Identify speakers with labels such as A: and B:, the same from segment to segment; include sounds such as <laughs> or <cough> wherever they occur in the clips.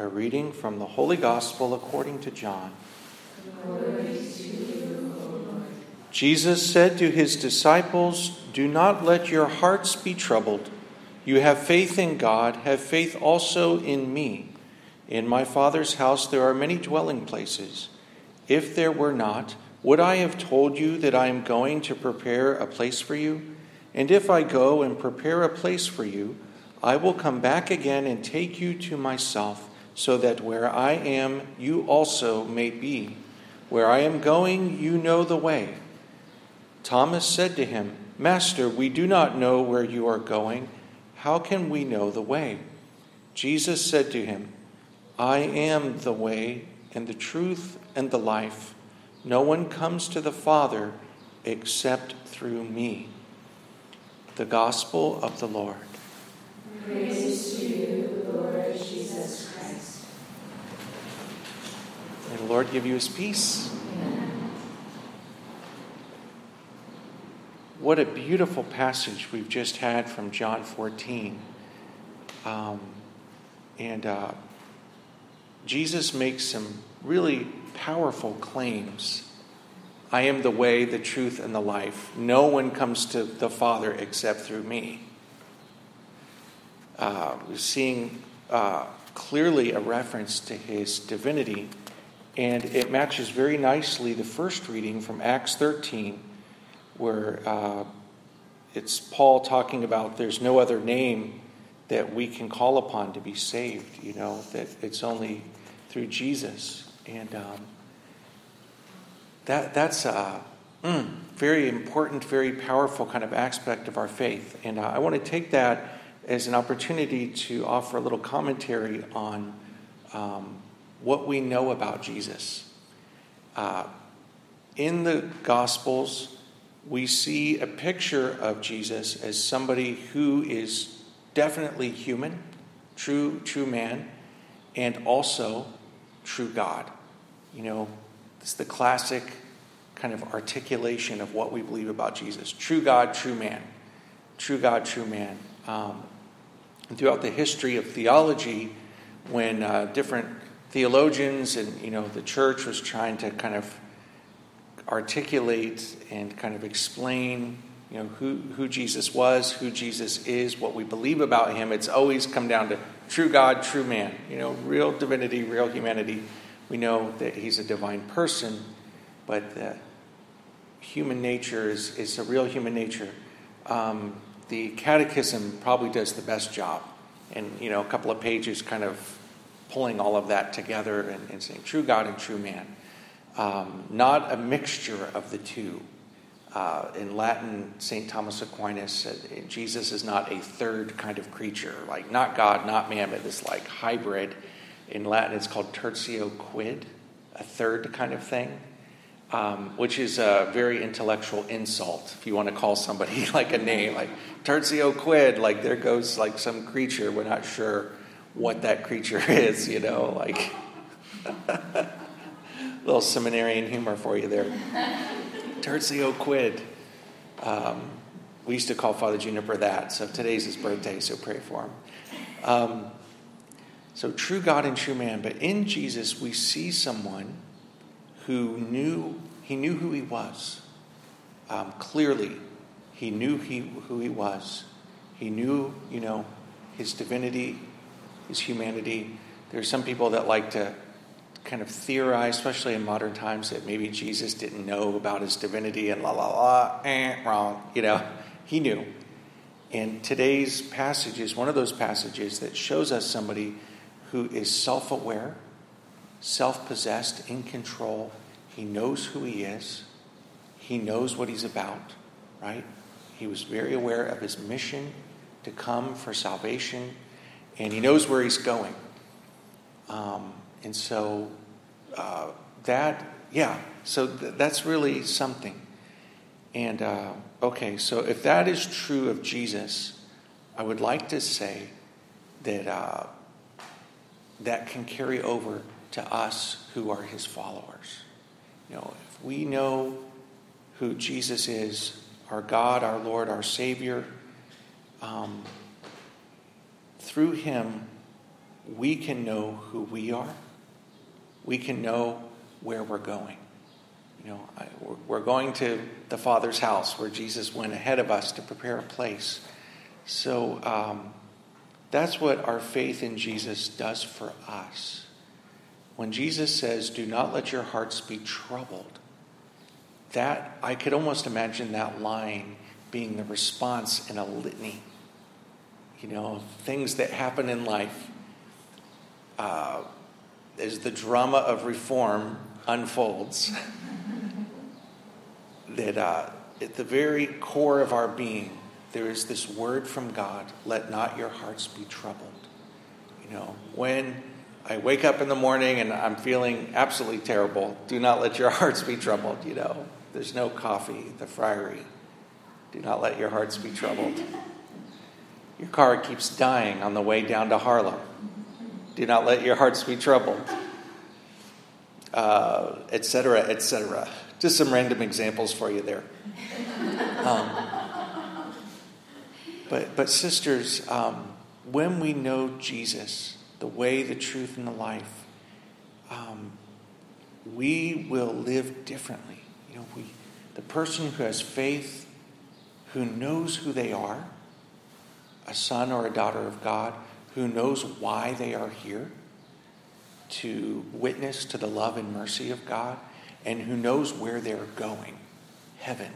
A: A reading from the Holy Gospel according to John. Jesus said to his disciples, Do not let your hearts be troubled. You have faith in God, have faith also in me. In my Father's house there are many dwelling places. If there were not, would I have told you that I am going to prepare a place for you? And if I go and prepare a place for you, I will come back again and take you to myself so that where I am, you also may be. Where I am going, you know the way. Thomas said to him, Master, we do not know where you are going. How can we know the way? Jesus said to him, I am the way and the truth and the life. No one comes to the Father except through me. The Gospel of the Lord.
B: Praise to you, Lord Jesus
A: May the Lord give you his peace. What a beautiful passage we've just had from John 14. Um, and uh, Jesus makes some really powerful claims. I am the way, the truth, and the life. No one comes to the Father except through me. Uh, we're seeing uh, clearly a reference to his divinity and it matches very nicely the first reading from Acts 13, where uh, it's Paul talking about there's no other name that we can call upon to be saved, you know, that it's only through Jesus. And um, that, that's a mm, very important, very powerful kind of aspect of our faith. And uh, I want to take that as an opportunity to offer a little commentary on. Um, what we know about Jesus. Uh, in the Gospels, we see a picture of Jesus as somebody who is definitely human, true, true man, and also true God. You know, it's the classic kind of articulation of what we believe about Jesus true God, true man. True God, true man. Um, and throughout the history of theology, when uh, different theologians and you know the church was trying to kind of articulate and kind of explain you know who, who jesus was who jesus is what we believe about him. It's always come down to true god true man you know real divinity real humanity. We know that he's a divine person but the human nature is, is a real human nature. Um, the catechism probably does the best job. And you know a couple of pages kind of pulling all of that together and, and saying true God and true man. Um, not a mixture of the two. Uh, in Latin, St. Thomas Aquinas said Jesus is not a third kind of creature, like not God, not man, but this like hybrid. In Latin, it's called tertio quid, a third kind of thing, um, which is a very intellectual insult. If you want to call somebody <laughs> like a name, like tertio quid, like there goes like some creature, we're not sure what that creature <laughs> is, you know, like <laughs> little seminarian humor for you there. Tertio quid. Um, we used to call Father Juniper that, so today's his birthday, so pray for him. Um, so, true God and true man, but in Jesus we see someone who knew, he knew who he was. Um, clearly, he knew he, who he was. He knew, you know, his divinity, his humanity. There are some people that like to kind of theorize, especially in modern times, that maybe Jesus didn't know about his divinity and la la la, eh, wrong. You know, he knew. And today's passage is one of those passages that shows us somebody who is self aware, self possessed, in control. He knows who he is, he knows what he's about, right? He was very aware of his mission to come for salvation and he knows where he's going. Um, and so uh, that, yeah, so th- that's really something. And uh, okay, so if that is true of Jesus, I would like to say that uh, that can carry over to us who are his followers. You know, if we know who Jesus is, our God, our Lord, our Savior, um, through him, we can know who we are. We can know where we're going. You know, I, we're, going to the Father's house where Jesus went ahead of us to prepare a place. So um, that's what our faith in Jesus does for us. When Jesus says, Do not let your hearts be troubled, that I could almost imagine that line being the response in a litany. You know, things that happen in life. Uh, as the drama of reform unfolds, <laughs> that uh, at the very core of our being, there is this word from God let not your hearts be troubled. You know, when I wake up in the morning and I'm feeling absolutely terrible, do not let your <laughs> hearts be troubled. You know, there's no coffee, the friary. Do not let your hearts be troubled. <laughs> Your car keeps dying on the way down to Harlem. Do not let your hearts be troubled. Etc., uh, etc. Et Just some random examples for you there. Um, but, but sisters, um, when we know Jesus, the way, the truth, and the life, um, we will live differently. You know, we, the person who has faith, who knows who they are, a son or a daughter of God, who knows why they are here to witness to the love and mercy of God, and who knows where they're going, heaven,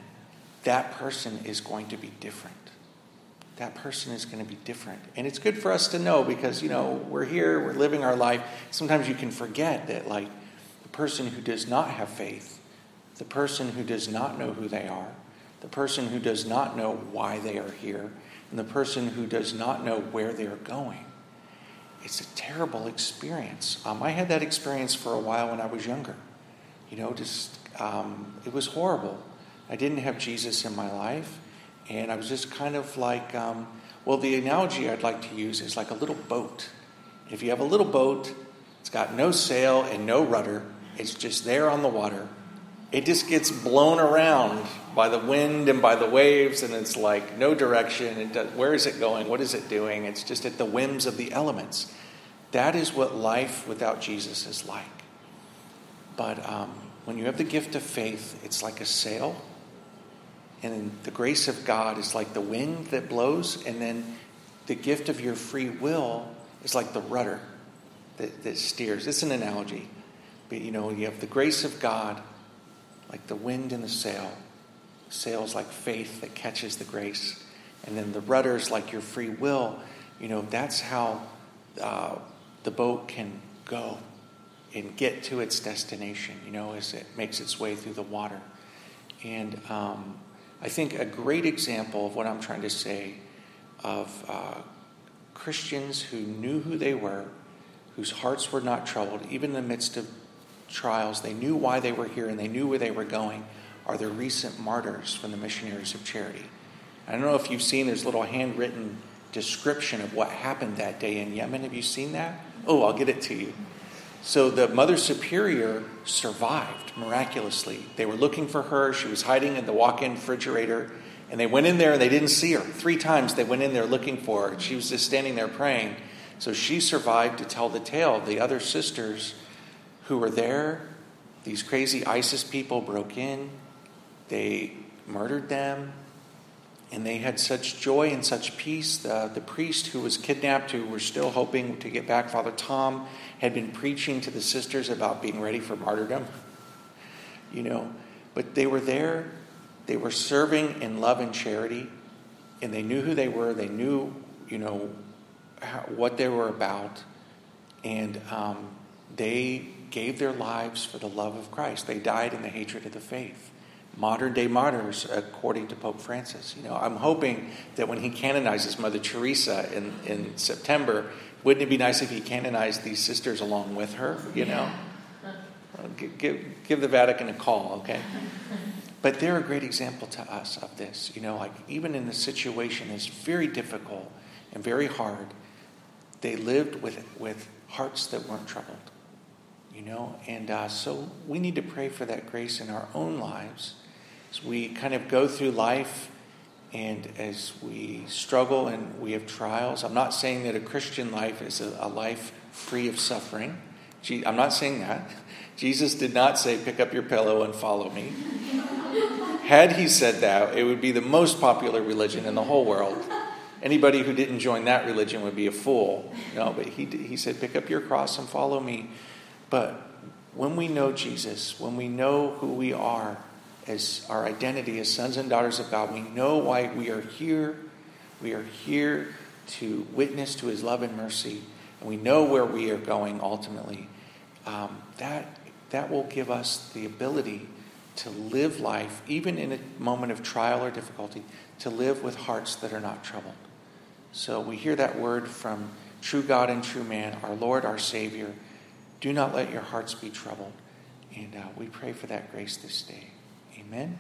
A: that person is going to be different that person is going to be different. And it's good for us to know because, you know, we're here, we're living our life. Sometimes you can forget that, like, the person who does not have faith, the person who does not know who they are, the person who does not know why they are here, and the person who does not know where they're going. It's a terrible experience. Um, I had that experience for a while when I was younger. You know, just, um, it was horrible. I didn't have Jesus in my life. And I was just kind of like, um, well, the analogy I'd like to use is like a little boat. If you have a little boat, it's got no sail and no rudder, it's just there on the water. It just gets blown around by the wind and by the waves, and it's like no direction. Does, where is it going? What is it doing? It's just at the whims of the elements. That is what life without Jesus is like. But um, when you have the gift of faith, it's like a sail and the grace of God is like the wind that blows, and then the gift of your free will is like the rudder that, that steers. It's an analogy. But you know, you have the grace of God, like the wind in the sail. Sail's like faith that catches the grace. And then the rudder's like your free will. You know, that's how uh, the boat can go and get to its destination, you know, as it makes its way through the water. And um, I think a great example of what I'm trying to say of uh, Christians who knew who they were, whose hearts were not troubled, even in the midst of trials. They knew why they were here and they knew where they were going, are the recent martyrs from the Missionaries of Charity. I don't know if you've seen, a little handwritten description of what happened that day in Yemen. Have you seen that? Oh, I'll get it to you. So the Mother Superior survived miraculously. They were looking for her. She was hiding in the walk in refrigerator. And they went in there and they didn't see her. Three times they went in there looking for her. She was just standing there praying. So she survived to tell the tale. The other sisters who were there, these crazy ISIS people broke in, they murdered them, and they had such joy and such peace. The, the priest who was kidnapped, who were still hoping to get back, Father Tom, had been preaching to the sisters about being ready for martyrdom. You know, but they were there, they were serving in love and charity, and they knew who they were, they knew, you know, how, what they were about, and um, they gave their lives for the love of Christ. They died in the hatred of the faith. Modern day martyrs, according to Pope Francis. You know, I'm hoping that when he canonizes Mother Teresa in, in September, wouldn't it be nice if he canonized these sisters along with her? You know, give, give, give the Vatican a call, okay? But they're a great example to us of this. You know, like even in a situation that's very difficult and very hard, they lived with with hearts that weren't troubled. You know, and uh, so we need to pray for that grace in our own lives as we kind of go through life And as we struggle and we have trials, I'm not saying that a Christian life is a, a life free of suffering. I'm not saying that. <laughs> Jesus did not say, pick up your pillow and follow me. <laughs> Had he said that, it would be the most popular religion in the whole world. Anybody who didn't join that religion would be a fool. No, but he, he said, pick up your cross and follow me. But when we know Jesus, when we know who we are as our identity as sons and daughters of God, we know why we are here. We are here to witness to his love and mercy, and we know where we are going ultimately. Um, that, that will give us the ability to live life, even in a moment of trial or difficulty, to live with hearts that are not troubled. So we hear that word from true God and true man, our Lord, our Savior. Do not let your hearts be troubled. And uh, we pray for that grace this day. Amen.